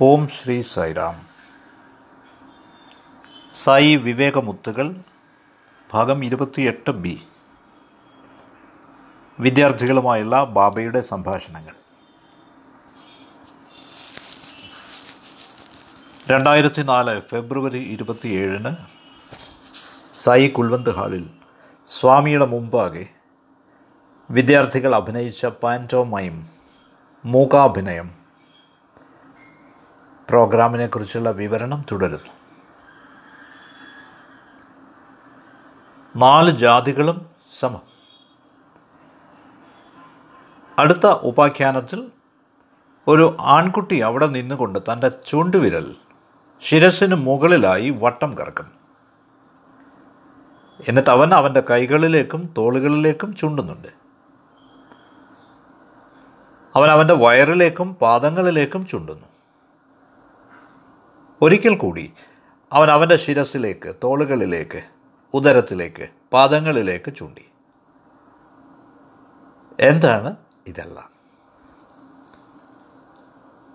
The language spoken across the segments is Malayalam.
ഓം ശ്രീ സായിറാം സായി വിവേകമുത്തുകൾ ഭാഗം ഇരുപത്തിയെട്ട് ബി. വിദ്യാർത്ഥികളുമായുള്ള ബാബയുടെ സംഭാഷണങ്ങൾ. രണ്ടായിരത്തി നാല് ഫെബ്രുവരി ഇരുപത്തിയേഴിന് സായി കുൽവന്ത് ഹാളിൽ സ്വാമിയുടെ മുമ്പാകെ വിദ്യാർത്ഥികൾ അഭിനയിച്ച പാന്റോമൈം മൂകാഭിനയം പ്രോഗ്രാമിനെക്കുറിച്ചുള്ള വിവരണം തുടരുന്നു. നാല് ജാതികളും സമം. അടുത്ത ഉപാഖ്യാനത്തിൽ ഒരു ആൺകുട്ടി അവിടെ നിന്നുകൊണ്ട് തന്റെ ചൂണ്ടുവിരൽ ശിരസിന് മുകളിലായി വട്ടം കറക്കുന്നു. എന്നിട്ട് അവൻ അവന്റെ കൈകളിലേക്കും തോളുകളിലേക്കും ചൂണ്ടുന്നുണ്ട്. അവൻ അവന്റെ വയറിലേക്കും പാദങ്ങളിലേക്കും ചുണ്ടുന്നു. ഒരിക്കൽ കൂടി അവൻ അവന്റെ ശിരസിലേക്ക് തോളുകളിലേക്ക് ഉദരത്തിലേക്ക് പാദങ്ങളിലേക്ക് ചൂണ്ടി. എന്താണ് ഇതെല്ലാം?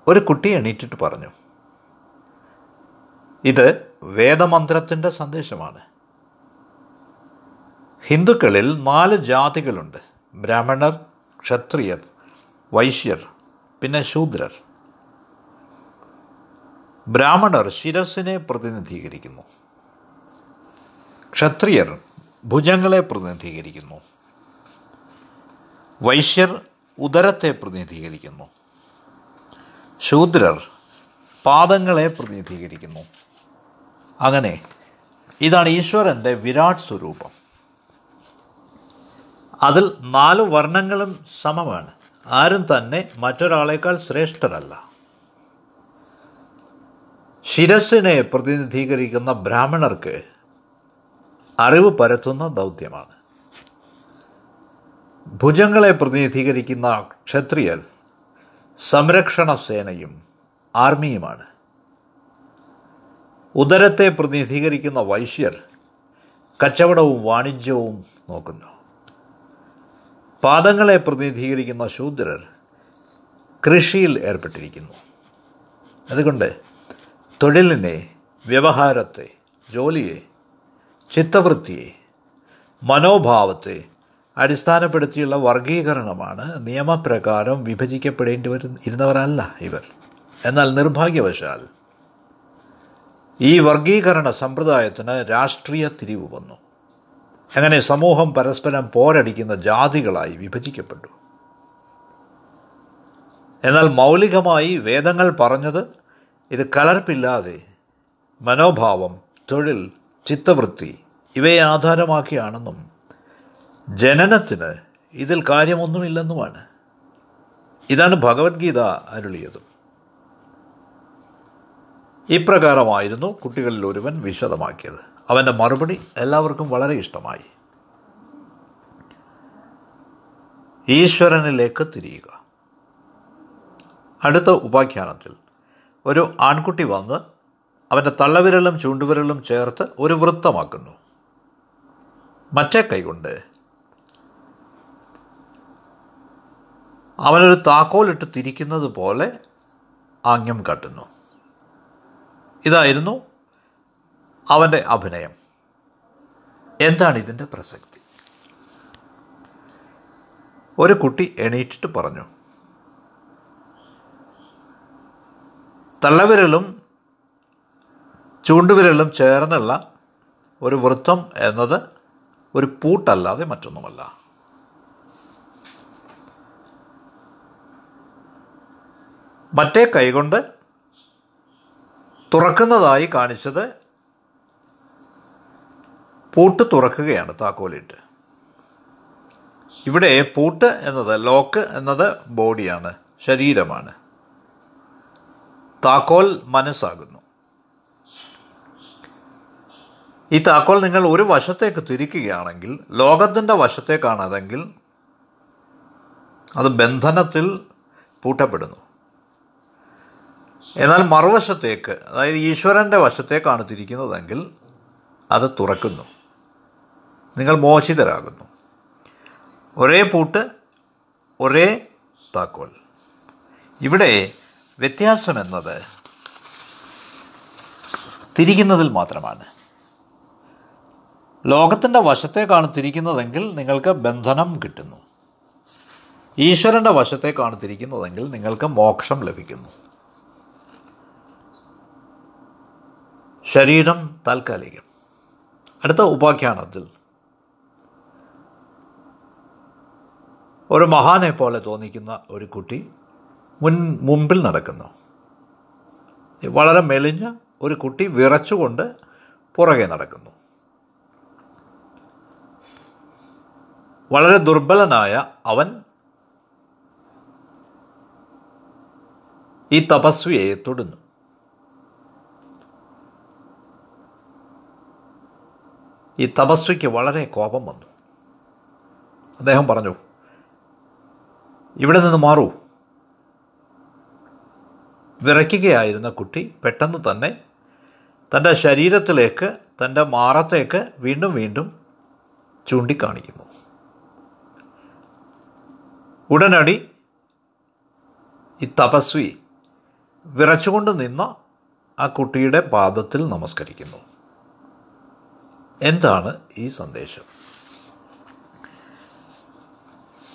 ഒരു കുട്ടി എണീറ്റിട്ട് പറഞ്ഞു ഇത് വേദമന്ത്രത്തിന്റെ സന്ദേശമാണ്. ഹിന്ദുക്കളിൽ നാല് ജാതികളുണ്ട്. ബ്രാഹ്മണർ ക്ഷത്രിയർ വൈശ്യർ പിന്നെ ശൂദ്രർ. ബ്രാഹ്മണർ ശിരസിനെ പ്രതിനിധീകരിക്കുന്നു. ക്ഷത്രിയർ ഭുജങ്ങളെ പ്രതിനിധീകരിക്കുന്നു. വൈശ്യർ ഉദരത്തെ പ്രതിനിധീകരിക്കുന്നു. ശൂദ്രർ പാദങ്ങളെ പ്രതിനിധീകരിക്കുന്നു. അങ്ങനെ ഇതാണ് ഈശ്വരന്റെ വിരാട് സ്വരൂപം. അതിൽ നാല് വർണങ്ങളും സമമാണ്. ആരും തന്നെ മറ്റൊരാളേക്കാൾ ശ്രേഷ്ഠരല്ല. ശിരസിനെ പ്രതിനിധീകരിക്കുന്ന ബ്രാഹ്മണർക്ക് അറിവ് പരത്തുന്ന ദൗത്യമാണ്. ഭുജങ്ങളെ പ്രതിനിധീകരിക്കുന്ന ക്ഷത്രിയർ സംരക്ഷണ സേനയും ആർമിയുമാണ്. ഉദരത്തെ പ്രതിനിധീകരിക്കുന്ന വൈശ്യർ കച്ചവടവും വാണിജ്യവും നോക്കുന്നു. പാദങ്ങളെ പ്രതിനിധീകരിക്കുന്ന ശൂദ്രർ കൃഷിയിൽ ഏർപ്പെട്ടിരിക്കുന്നു. അതുകൊണ്ട് തൊഴിലിനെ വ്യവഹാരത്തെ ജോലിയെ ചിത്തവൃത്തിയെ മനോഭാവത്തെ അടിസ്ഥാനപ്പെടുത്തിയുള്ള വർഗീകരണമാണ് നിയമപ്രകാരം വിഭജിക്കപ്പെടേണ്ടി വരുന്ന ഇരുന്നവരല്ല ഇവർ. എന്നാൽ നിർഭാഗ്യവശാൽ ഈ വർഗീകരണ സമ്പ്രദായത്തിന് രാഷ്ട്രീയ തിരിവ് വന്നു. അങ്ങനെ സമൂഹം പരസ്പരം പോരടിക്കുന്ന ജാതികളായി വിഭജിക്കപ്പെട്ടു. എന്നാൽ മൗലികമായി വേദങ്ങൾ പറഞ്ഞത് ഇത് കലർപ്പില്ലാതെ മനോഭാവം തൊഴിൽ ചിത്തവൃത്തി ഇവയെ ആധാരമാക്കിയാണെന്നും ജനനത്തിന് ഇതിൽ കാര്യമൊന്നുമില്ലെന്നുമാണ്. ഇതാണ് ഭഗവത്ഗീത അരുളിയതും. ഇപ്രകാരമായിരുന്നു കുട്ടികളിൽ ഒരുവൻ വിശദമാക്കിയത്. അവന്റെ മറുപടി എല്ലാവർക്കും വളരെ ഇഷ്ടമായി. ഈശ്വരനിലേക്ക് തിരിയുക. അടുത്ത ഉപാഖ്യാനത്തിൽ ഒരു ആൺകുട്ടി വന്ന് അവന്റെ തള്ളവിരലും ചൂണ്ടുവിരലും ചേർത്ത് ഒരു വൃത്തമാക്കുന്നു. മറ്റേ കൈകൊണ്ട് അവനൊരു താക്കോലിട്ട് തിരിക്കുന്നത് പോലെ ആംഗ്യം കാട്ടുന്നു. ഇതായിരുന്നു അവന്റെ അഭിനയം. എന്താണ് ഇതിന്റെ പ്രസക്തി? ഒരു കുട്ടി എണീറ്റിട്ട് പറഞ്ഞു. തള്ളവിരലും ചൂണ്ടുവിരലും ചേർന്നുള്ള ഒരു വൃത്തം എന്നത് ഒരു പൂട്ടല്ലാതെ മറ്റൊന്നുമല്ല. മറ്റേ കൈകൊണ്ട് തുറക്കുന്നതായി കാണിച്ചത് പൂട്ട് തുറക്കുകയാണ് താക്കോലിട്ട്. ഇവിടെ പൂട്ട് എന്നത് ലോക്ക് എന്നത് ബോഡിയാണ് ശരീരമാണ്. താക്കോൽ മനസ്സാകുന്നു. ഈ താക്കോൽ നിങ്ങൾ ഒരു വശത്തേക്ക് തിരിക്കുകയാണെങ്കിൽ ലോകത്തിന്റെ വശത്തേക്കാണ് അതെങ്കിൽ അത് ബന്ധനത്തിൽ പൂട്ടപ്പെടുന്നു. എന്നാൽ മറുവശത്തേക്ക് അതായത് ഈശ്വരന്റെ വശത്തേക്കാണ് തിരിക്കുന്നതെങ്കിൽ അത് തുറക്കുന്നു. നിങ്ങൾ മോചിതരാകുന്നു. ഒരേ പൂട്ട് ഒരേ താക്കോൽ. ഇവിടെ വ്യത്യാസം എന്നത് തിരിക്കുന്നതിൽ മാത്രമാണ്. ലോകത്തിന്റെ വശത്തേക്കാണ് തിരിക്കുന്നതെങ്കിൽ നിങ്ങൾക്ക് ബന്ധനം കിട്ടുന്നു. ഈശ്വരന്റെ വശത്തേക്കാണ് തിരിക്കുന്നതെങ്കിൽ നിങ്ങൾക്ക് മോക്ഷം ലഭിക്കുന്നു. ശരീരം താൽക്കാലികം. അടുത്ത ഉപാഖ്യാനത്തിൽ ഒരു മഹാനെ പോലെ തോന്നിക്കുന്ന ഒരു കുട്ടി മുൻ മുമ്പിൽ നടക്കുന്നു. വളരെ മെലിഞ്ഞ ഒരു കുട്ടി വിറച്ചുകൊണ്ട് പുറകെ നടക്കുന്നു. വളരെ ദുർബലനായ അവൻ ഈ തപസ്വിയെ തൊടുന്നു. ഈ തപസ്വിക്ക് വളരെ കോപം വന്നു. അദ്ദേഹം പറഞ്ഞു ഇവിടെ നിന്ന് മാറൂ. വിറയ്ക്കുകയായിരുന്ന കുട്ടി പെട്ടെന്ന് തന്നെ തന്റെ ശരീരത്തിലേക്ക് തന്റെ മാറത്തേക്ക് വീണ്ടും വീണ്ടും ചൂണ്ടിക്കാണിക്കുന്നു. ഉടനടി ഈ തപസ്വി വിറച്ചുകൊണ്ട് നിന്ന ആ കുട്ടിയുടെ പാദത്തിൽ നമസ്കരിക്കുന്നു. എന്താണ് ഈ സന്ദേശം?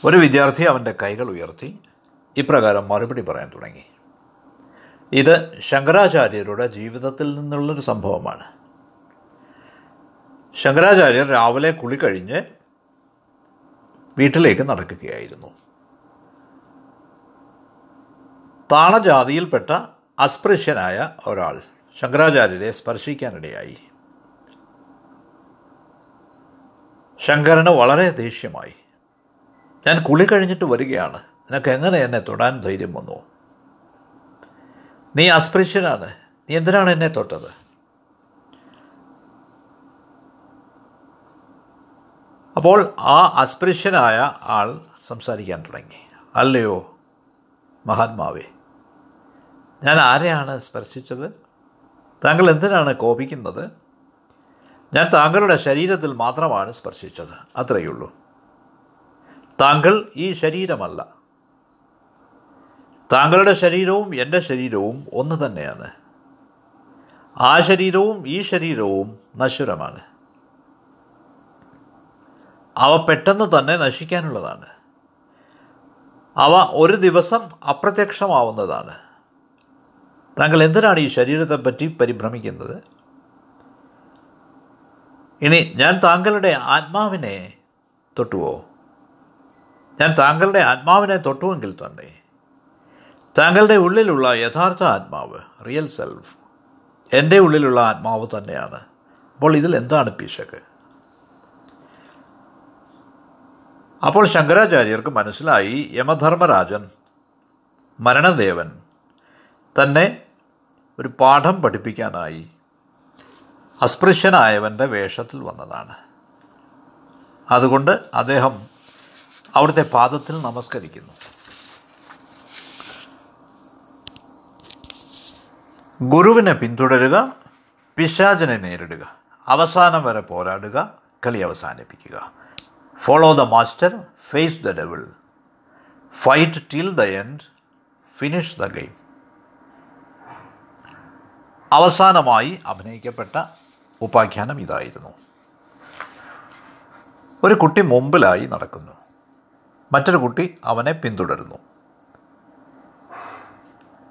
ഒരു വിദ്യാർത്ഥി അവന്റെ കൈകൾ ഉയർത്തി ഇപ്രകാരം മറുപടി പറയാൻ തുടങ്ങി. ഇത് ശങ്കരാചാര്യരുടെ ജീവിതത്തിൽ നിന്നുള്ളൊരു സംഭവമാണ്. ശങ്കരാചാര്യർ രാവിലെ കുളി കഴിഞ്ഞ് വീട്ടിലേക്ക് നടക്കുകയായിരുന്നു. താണജാതിയിൽപ്പെട്ട അസ്പൃശ്യനായ ഒരാൾ ശങ്കരാചാര്യരെ സ്പർശിക്കാനിടയായി. ശങ്കരന് വളരെ ദേഷ്യമായി. ഞാൻ കുളി കഴിഞ്ഞിട്ട് വരികയാണ്. നിനക്ക് എങ്ങനെ എന്നെ തൊടാൻ ധൈര്യം വന്നു? നീ അസ്പൃശ്യനാണ്. നീ എന്തിനാണ് എന്നെ തൊട്ടത്? അപ്പോൾ ആ അസ്പൃശ്യനായ ആൾ സംസാരിക്കാൻ തുടങ്ങി. അല്ലയോ മഹാത്മാവേ ഞാൻ ആരെയാണ് സ്പർശിച്ചത്? താങ്കൾ എന്തിനാണ് കോപിക്കുന്നത്? ഞാൻ താങ്കളുടെ ശരീരത്തിൽ മാത്രമാണ് സ്പർശിച്ചത് അത്രയുള്ളൂ താങ്കൾ ഈ ശരീരമല്ല താങ്കളുടെ ശരീരവും എന്റെ ശരീരവും ഒന്ന് തന്നെയാണ്. ആ ശരീരവും ഈ ശരീരവും നശ്വരമാണ്. അവ പെട്ടെന്ന് തന്നെ നശിക്കാനുള്ളതാണ്. അവ ഒരു ദിവസം അപ്രത്യക്ഷമാവുന്നതാണ്. താങ്കൾ എന്തിനാണ് ഈ ശരീരത്തെ പറ്റി പരിഭ്രമിക്കുന്നത്? ഇനി ഞാൻ താങ്കളുടെ ആത്മാവിനെ തൊട്ടുവോ? ഞാൻ താങ്കളുടെ ആത്മാവിനെ തൊട്ടുവെങ്കിൽ തന്നെ താങ്കളുടെ ഉള്ളിലുള്ള യഥാർത്ഥ ആത്മാവ് റിയൽ സെൽഫ് എന്റെ ഉള്ളിലുള്ള ആത്മാവ് തന്നെയാണ്. അപ്പോൾ ഇതിൽ എന്താണ് പിശക്? അപ്പോൾ ശങ്കരാചാര്യർക്ക് മനസ്സിലായി യമധർമ്മരാജൻ മരണദേവൻ തന്നെ ഒരു പാഠം പഠിപ്പിക്കാനായി അസ്പൃശ്യനായവന്റെ വേഷത്തിൽ വന്നതാണ്. അതുകൊണ്ട് അദ്ദേഹം അവിടുത്തെ പാദത്തിൽ നമസ്കരിക്കുന്നു. ഗുരുവിനെ പിന്തുടരുക പിശാചനെ നേരിടുക. അവസാനം വരെ പോരാടുക കളി അവസാനിപ്പിക്കുക. Follow the master face the devil fight till the end finish the game അവസാനമായി അഭിനയിക്കപ്പെട്ട ഉപാഖ്യാനം ഇതായിരുന്നു. ഒരു കുട്ടി മുമ്പിലായി നടക്കുന്നു. മറ്റൊരു കുട്ടി അവനെ പിന്തുടരുന്നു.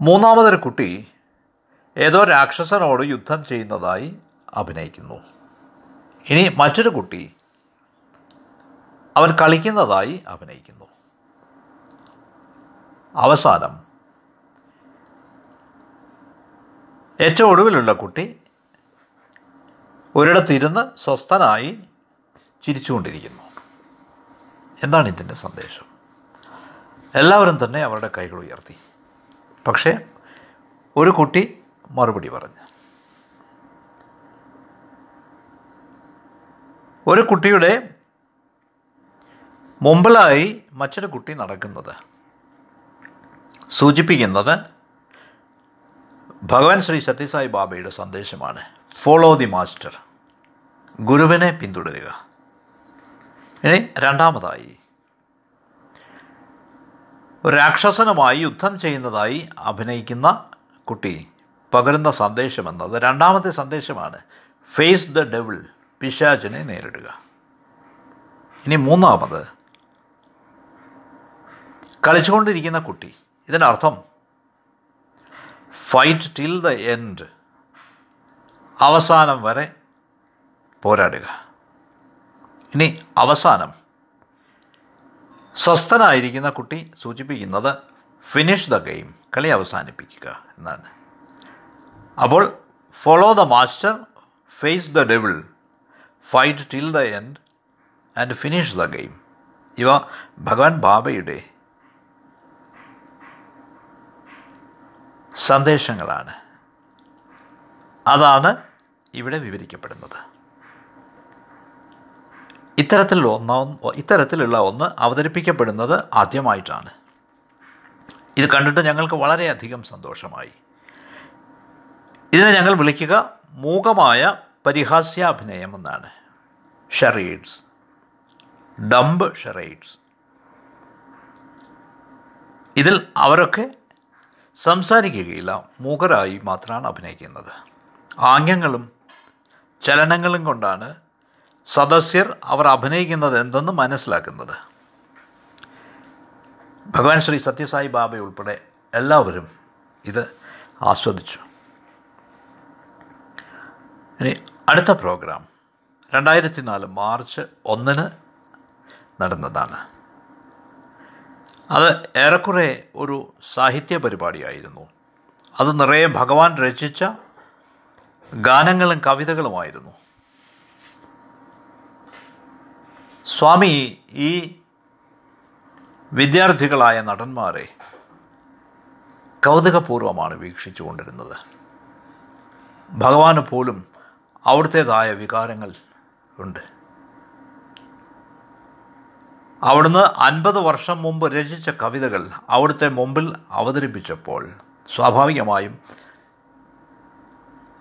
മൂന്നാമതൊരു കുട്ടി ഏതോ രാക്ഷസനോട് യുദ്ധം ചെയ്യുന്നതായി അഭിനയിക്കുന്നു. ഇനി മറ്റൊരു കുട്ടി അവൻ കളിക്കുന്നതായി അഭിനയിക്കുന്നു. അവസാനം. ഏറ്റവും ഒടുവിലുള്ള കുട്ടി ഒരിടത്തിരുന്ന് സ്വസ്ഥനായി ചിരിച്ചുകൊണ്ടിരിക്കുന്നു. എന്താണ് ഇതിന്റെ സന്ദേശം? എല്ലാവരും തന്നെ അവരുടെ കൈകൾ ഉയർത്തി. പക്ഷേ ഒരു കുട്ടി മറുപടി പറഞ്ഞു. ഒരു കുട്ടിയുടെ മുമ്പിലായി മറ്റൊരു കുട്ടി നടക്കുന്നത്. സൂചിപ്പിക്കുന്നത് ഭഗവാൻ ശ്രീ സത്യസായി ബാബയുടെ സന്ദേശമാണ്. ഫോളോ ദി മാസ്റ്റർ ഗുരുവിനെ പിന്തുടരുക. ഇനി രണ്ടാമതായി. രാക്ഷസനുമായി യുദ്ധം ചെയ്യുന്നതായി അഭിനയിക്കുന്ന കുട്ടി പകരുന്ന സന്ദേശം എന്നത് രണ്ടാമത്തെ സന്ദേശമാണ്. ഫേസ് ദ ഡെവിൾ പിശാചിനെ നേരിടുക. ഇനി മൂന്നാമത് കളിച്ചുകൊണ്ടിരിക്കുന്ന കുട്ടി. ഇതിനർത്ഥം ഫൈറ്റ് ടിൽ ദ എൻഡ് അവസാനം വരെ പോരാടുക. ഇനി അവസാനം സ്വസ്ഥനായിരിക്കുന്ന കുട്ടി സൂചിപ്പിക്കുന്നത് ഫിനിഷ് ദ ഗെയിം കളി അവസാനിപ്പിക്കുക എന്നാണ്. അപ്പോൾ follow the master face the devil fight till the end and finish the game ഇവ ഭഗവാൻ ബാബയുടെ സന്ദേശങ്ങളാണ്. അതാണ് ഇവിടെ വിവരിക്കപ്പെടുന്നത്. ഇത്തരത്തിലുള്ള ഒന്നാം ഇത്തരത്തിലുള്ള ഒന്ന് അവതരിപ്പിക്കപ്പെടുന്നത് ആദ്യമായിട്ടാണ്. ഇത് കണ്ടിട്ട് ഞങ്ങൾക്ക് വളരെയധികം സന്തോഷമായി. ഇതിനെ ഞങ്ങൾ വിളിക്കുക മൂകമായ പരിഹാസ്യാഭിനയം എന്നാണ്. ഷെറീഡ്സ് ഡംബ് ഷെറൈഡ്സ് ഇതിൽ അവരൊക്കെ സംസാരിക്കുകയില്ല. മൂകരായി മാത്രമാണ് അഭിനയിക്കുന്നത്. ആംഗ്യങ്ങളും ചലനങ്ങളും കൊണ്ടാണ് സദസ്യർ അവർ അഭിനയിക്കുന്നത് എന്തെന്ന് മനസ്സിലാക്കുന്നത്. ഭഗവാൻ ശ്രീ സത്യസായി ബാബ ഉൾപ്പെടെ എല്ലാവരും ഇത് ആസ്വദിച്ചു. ഇനി അടുത്ത പ്രോഗ്രാം. രണ്ടായിരത്തി നാല് മാർച്ച് ഒന്നിന് നടന്നതാണ്. അത് ഏറെക്കുറെ ഒരു സാഹിത്യ പരിപാടിയായിരുന്നു. അത് നിറയെ ഭഗവാൻ രചിച്ച ഗാനങ്ങളും കവിതകളുമായിരുന്നു. സ്വാമി ഈ വിദ്യാർത്ഥികളായ നടന്മാരെ കൗതുകപൂർവമാണ് വീക്ഷിച്ചുകൊണ്ടിരുന്നത്. ഭഗവാന് പോലും അവിടുത്തേതായ വികാരങ്ങൾ ഉണ്ട്. അവിടുന്ന് അൻപത് വർഷം മുമ്പ് രചിച്ച കവിതകൾ അവിടുത്തെ മുമ്പിൽ അവതരിപ്പിച്ചപ്പോൾ സ്വാഭാവികമായും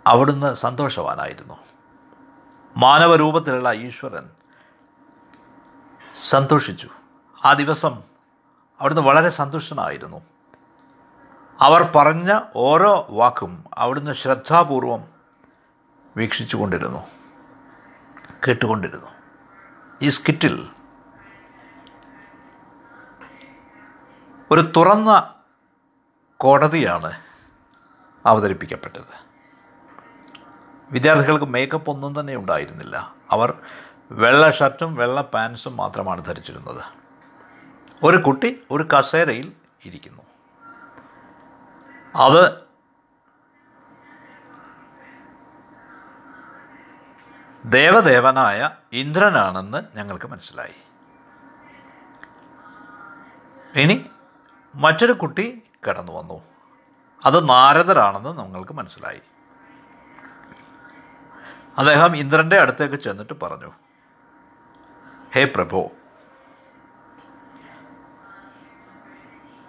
അവിടുന്ന് സന്തോഷവാനായിരുന്നു. മാനവരൂപത്തിലുള്ള ഈശ്വരൻ സന്തോഷിച്ചു. ആ ദിവസം അവിടുന്ന് വളരെ സന്തുഷ്ടനായിരുന്നു. അവർ പറഞ്ഞ ഓരോ വാക്കും അവിടുന്ന് ശ്രദ്ധാപൂർവം വീക്ഷിച്ചു കൊണ്ടിരുന്നു കേട്ടുകൊണ്ടിരുന്നു. ഈ സ്കിറ്റിൽ ഒരു തുറന്ന കോടതിയാണ് അവതരിപ്പിക്കപ്പെട്ടത്. വിദ്യാർത്ഥികൾക്ക് മേക്കപ്പ് ഒന്നും തന്നെ ഉണ്ടായിരുന്നില്ല. അവർ വെള്ള ഷർട്ടും വെള്ള പാൻസും മാത്രമാണ് ധരിച്ചിരുന്നത്. ഒരു കുട്ടി ഒരു കസേരയിൽ ഇരിക്കുന്നു. അത് ദേവദേവനായ ഇന്ദ്രനാണെന്ന് ഞങ്ങൾക്ക് മനസ്സിലായി. ഇനി മറ്റൊരു കുട്ടി കടന്നു വന്നു. അത് നാരദരാണെന്ന് ഞങ്ങൾക്ക് മനസ്സിലായി. അദ്ദേഹം ഇന്ദ്രന്റെ അടുത്തേക്ക് ചെന്നിട്ട് പറഞ്ഞു ഹേ പ്രഭു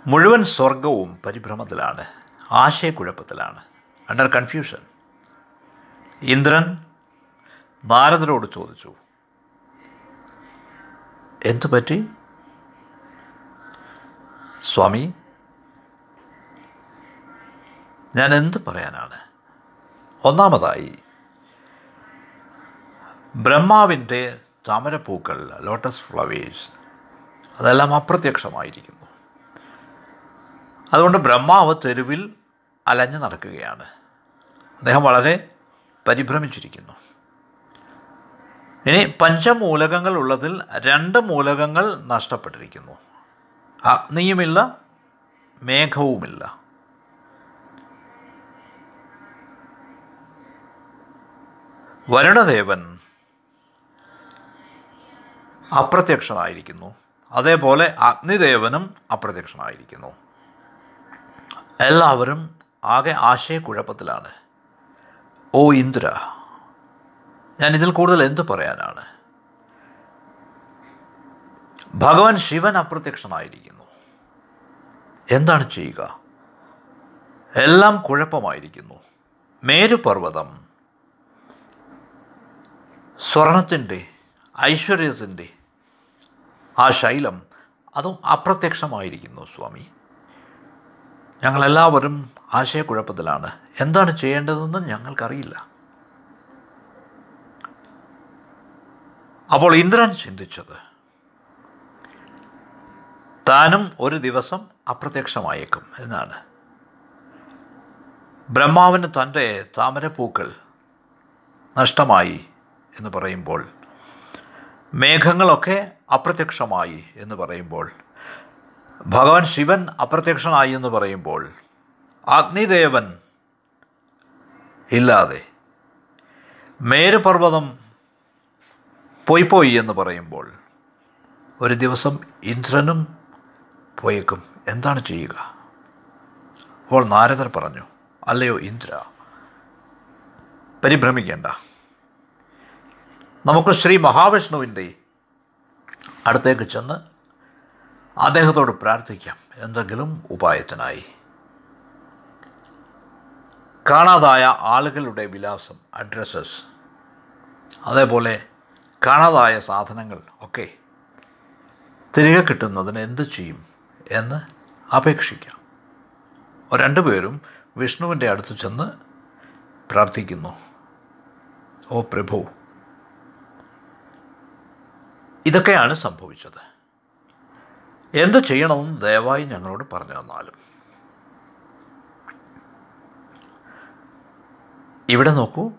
മുഴുവൻ സ്വർഗവും പരിഭ്രമത്തിലാണ് ആശയക്കുഴപ്പത്തിലാണ്. അണ്ടർ കൺഫ്യൂഷൻ ഇന്ദ്രൻ നാരദരോട് ചോദിച്ചു എന്തു പറ്റി? സ്വാമി ഞാൻ എന്ത് പറയാനാണ്? ഒന്നാമതായി ബ്രഹ്മാവിന്റെ താമരപ്പൂക്കൾ ലോട്ടസ് ഫ്ലവേഴ്സ് അതെല്ലാം അപ്രത്യക്ഷമായിരിക്കുന്നു. അതുകൊണ്ട് ബ്രഹ്മാവ് തെരുവിൽ അലഞ്ഞു നടക്കുകയാണ്. അദ്ദേഹം വളരെ പരിഭ്രമിച്ചിരിക്കുന്നു. ഇനി പഞ്ചമൂലകങ്ങൾ ഉള്ളതിൽ രണ്ട് മൂലകങ്ങൾ നഷ്ടപ്പെട്ടിരിക്കുന്നു. അഗ്നിയുമില്ല മേഘവുമില്ല. വരുണദേവൻ അപ്രത്യക്ഷനായിരിക്കുന്നു. അതേപോലെ അഗ്നിദേവനും അപ്രത്യക്ഷനായിരിക്കുന്നു. എല്ലാവരും ആകെ ആശയക്കുഴപ്പത്തിലാണ്. ഓ ഇന്ദ്ര. ഞാൻ ഇതിൽ കൂടുതൽ എന്തു പറയാനാണ്? ഭഗവാൻ ശിവൻ അപ്രത്യക്ഷനായിരിക്കുന്നു. എന്താണ് ചെയ്യുക? എല്ലാം കുഴപ്പമായിരിക്കുന്നു. മേരുപർവതം സ്വർണത്തിന്റെ ഐശ്വര്യത്തിന്റെ ആ ശൈലം അതും അപ്രത്യക്ഷമായിരിക്കുന്നു സ്വാമി. ഞങ്ങളെല്ലാവരും ആശയക്കുഴപ്പത്തിലാണ്. എന്താണ് ചെയ്യേണ്ടതെന്ന് ഞങ്ങൾക്കറിയില്ല. അപ്പോൾ ഇന്ദ്രൻ ചിന്തിച്ചത് താനും ഒരു ദിവസം അപ്രത്യക്ഷമായേക്കും എന്നാണ്. ബ്രഹ്മാവിന് തന്റെ താമരപ്പൂക്കൾ നഷ്ടമായി എന്ന് പറയുമ്പോൾ മേഘങ്ങളൊക്കെ അപ്രത്യക്ഷമായി എന്ന് പറയുമ്പോൾ ഭഗവാൻ ശിവൻ അപ്രത്യക്ഷനായി എന്ന് പറയുമ്പോൾ അഗ്നിദേവൻ ഇല്ലാതെ മേരുപർവതം പോയി പോയി എന്ന് പറയുമ്പോൾ ഒരു ദിവസം ഇന്ദ്രനും പോയേക്കും. എന്താണ് ചെയ്യുക? അപ്പോൾ നാരദർ പറഞ്ഞു അല്ലയോ ഇന്ദ്ര പരിഭ്രമിക്കേണ്ട. നമുക്ക് ശ്രീ മഹാവിഷ്ണുവിന്റെ അടുത്തേക്ക് ചെന്ന് അദ്ദേഹത്തോട് പ്രാർത്ഥിക്കാം. എന്തെങ്കിലും ഉപായത്തിനായി. കാണാതായ ആളുകളുടെ വിലാസം അഡ്രസ്സസ് അതേപോലെ കാണാതായ സാധനങ്ങൾ ഒക്കെ തിരികെ കിട്ടുന്നതിന് എന്തു ചെയ്യും എന്ന് അപേക്ഷിക്കാം. രണ്ടുപേരും വിഷ്ണുവിന്റെ അടുത്ത് ചെന്ന് പ്രാർത്ഥിക്കുന്നു. ഓ പ്രഭു ഇതൊക്കെയാണ് സംഭവിച്ചത്. എന്ത് ചെയ്യണമെന്ന് ദയവായി ഞങ്ങളോട് പറഞ്ഞു തന്നാലും. ഇവിടെ നോക്കൂ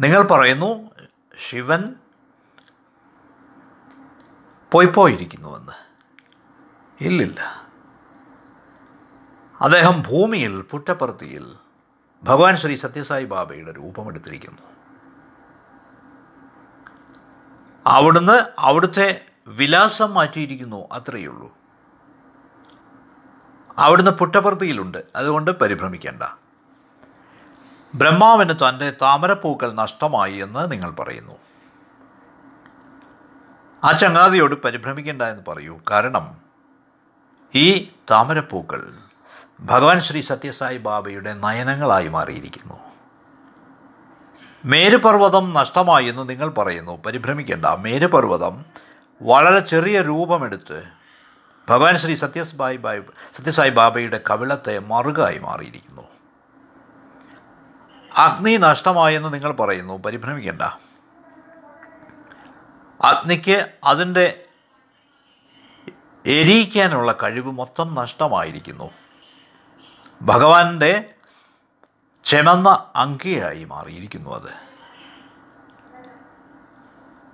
നിങ്ങൾ പറയുന്നു ശിവൻ പോയി പോയിരിക്കുന്നുവെന്ന് ഇല്ലില്ല. അദ്ദേഹം ഭൂമിയിൽ പുറ്റപ്പുറത്തിയിൽ ഭഗവാൻ ശ്രീ സത്യസായി ബാബയുടെ രൂപമെടുത്തിരിക്കുന്നു അവിടുന്ന് അവിടുത്തെ വിലാസം മാറ്റിയിരിക്കുന്നു അത്രയേ ഉള്ളൂ. അവിടുന്ന് പുട്ടപ്രതിയിലുണ്ട് അതുകൊണ്ട് പരിഭ്രമിക്കേണ്ട. ബ്രഹ്മാവിന് തന്റെ താമരപ്പൂക്കൾ നഷ്ടമായി എന്ന് നിങ്ങൾ പറയുന്നു. ആ ചങ്ങാതിയോട് പരിഭ്രമിക്കേണ്ട എന്ന് പറയൂ. കാരണം ഈ താമരപ്പൂക്കൾ ഭഗവാൻ ശ്രീ സത്യസായി ബാബയുടെ നയനങ്ങളായി മാറിയിരിക്കുന്നു. മേരുപർവതം നഷ്ടമായി എന്ന് നിങ്ങൾ പറയുന്നു. പരിഭ്രമിക്കേണ്ട. മേരുപർവതം വളരെ ചെറിയ രൂപമെടുത്ത് ഭഗവാൻ ശ്രീ സത്യസായി ബായ് സത്യസായി ബാബയുടെ കവിളത്തെ മറുകായി മാറിയിരിക്കുന്നു. അഗ്നി നഷ്ടമായെന്ന് നിങ്ങൾ പറയുന്നു. പരിഭ്രമിക്കേണ്ട. അഗ്നിക്ക് അതിന്റെ എരിയിക്കാനുള്ള കഴിവ് മൊത്തം നഷ്ടമായിരിക്കുന്നു. ഭഗവാന്റെ ചെമന്ന അങ്കിയായി മാറിയിരിക്കുന്നു അത്.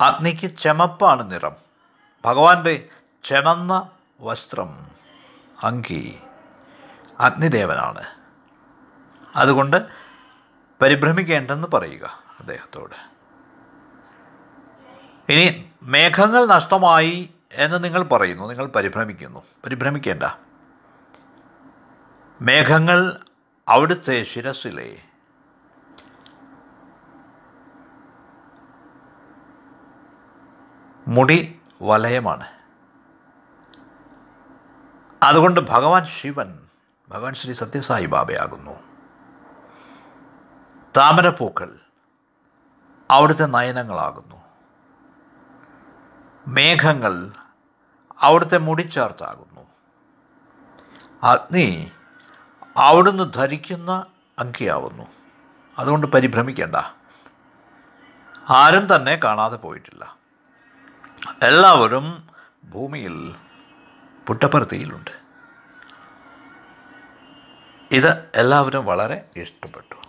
അഗ്നിക്ക് ചെമപ്പാണ് നിറം. ഭഗവാന്റെ ചെമന്ന വസ്ത്രം അങ്കി അഗ്നിദേവനാണ്. അതുകൊണ്ട് പരിഭ്രമിക്കേണ്ടെന്ന് പറയുക അദ്ദേഹത്തോട്. ഇനി മേഘങ്ങൾ നഷ്ടമായി എന്ന് നിങ്ങൾ പറയുന്നു നിങ്ങൾ പരിഭ്രമിക്കുന്നു. പരിഭ്രമിക്കേണ്ട. മേഘങ്ങൾ അവിടുത്തെ ശിരസിലെ മുടി വലയമാണ്. അതുകൊണ്ട് ഭഗവാൻ ശിവൻ ഭഗവാൻ ശ്രീ സത്യസായി ബാബയാകുന്നു. താമരപ്പൂക്കൾ അവിടുത്തെ നയനങ്ങളാകുന്നു. മേഘങ്ങൾ അവിടുത്തെ മുടിച്ചാർത്താകുന്നു. അഗ്നി അവിടുന്ന് ധരിക്കുന്ന അങ്കിയാവുന്നു അതുകൊണ്ട് പരിഭ്രമിക്കേണ്ട. ആരും തന്നെ കാണാതെ പോയിട്ടില്ല. എല്ലാവരും ഭൂമിയിൽ പുട്ടപ്പർത്തിയിലുണ്ട് ഇത് എല്ലാവരും വളരെ ഇഷ്ടപ്പെട്ടു.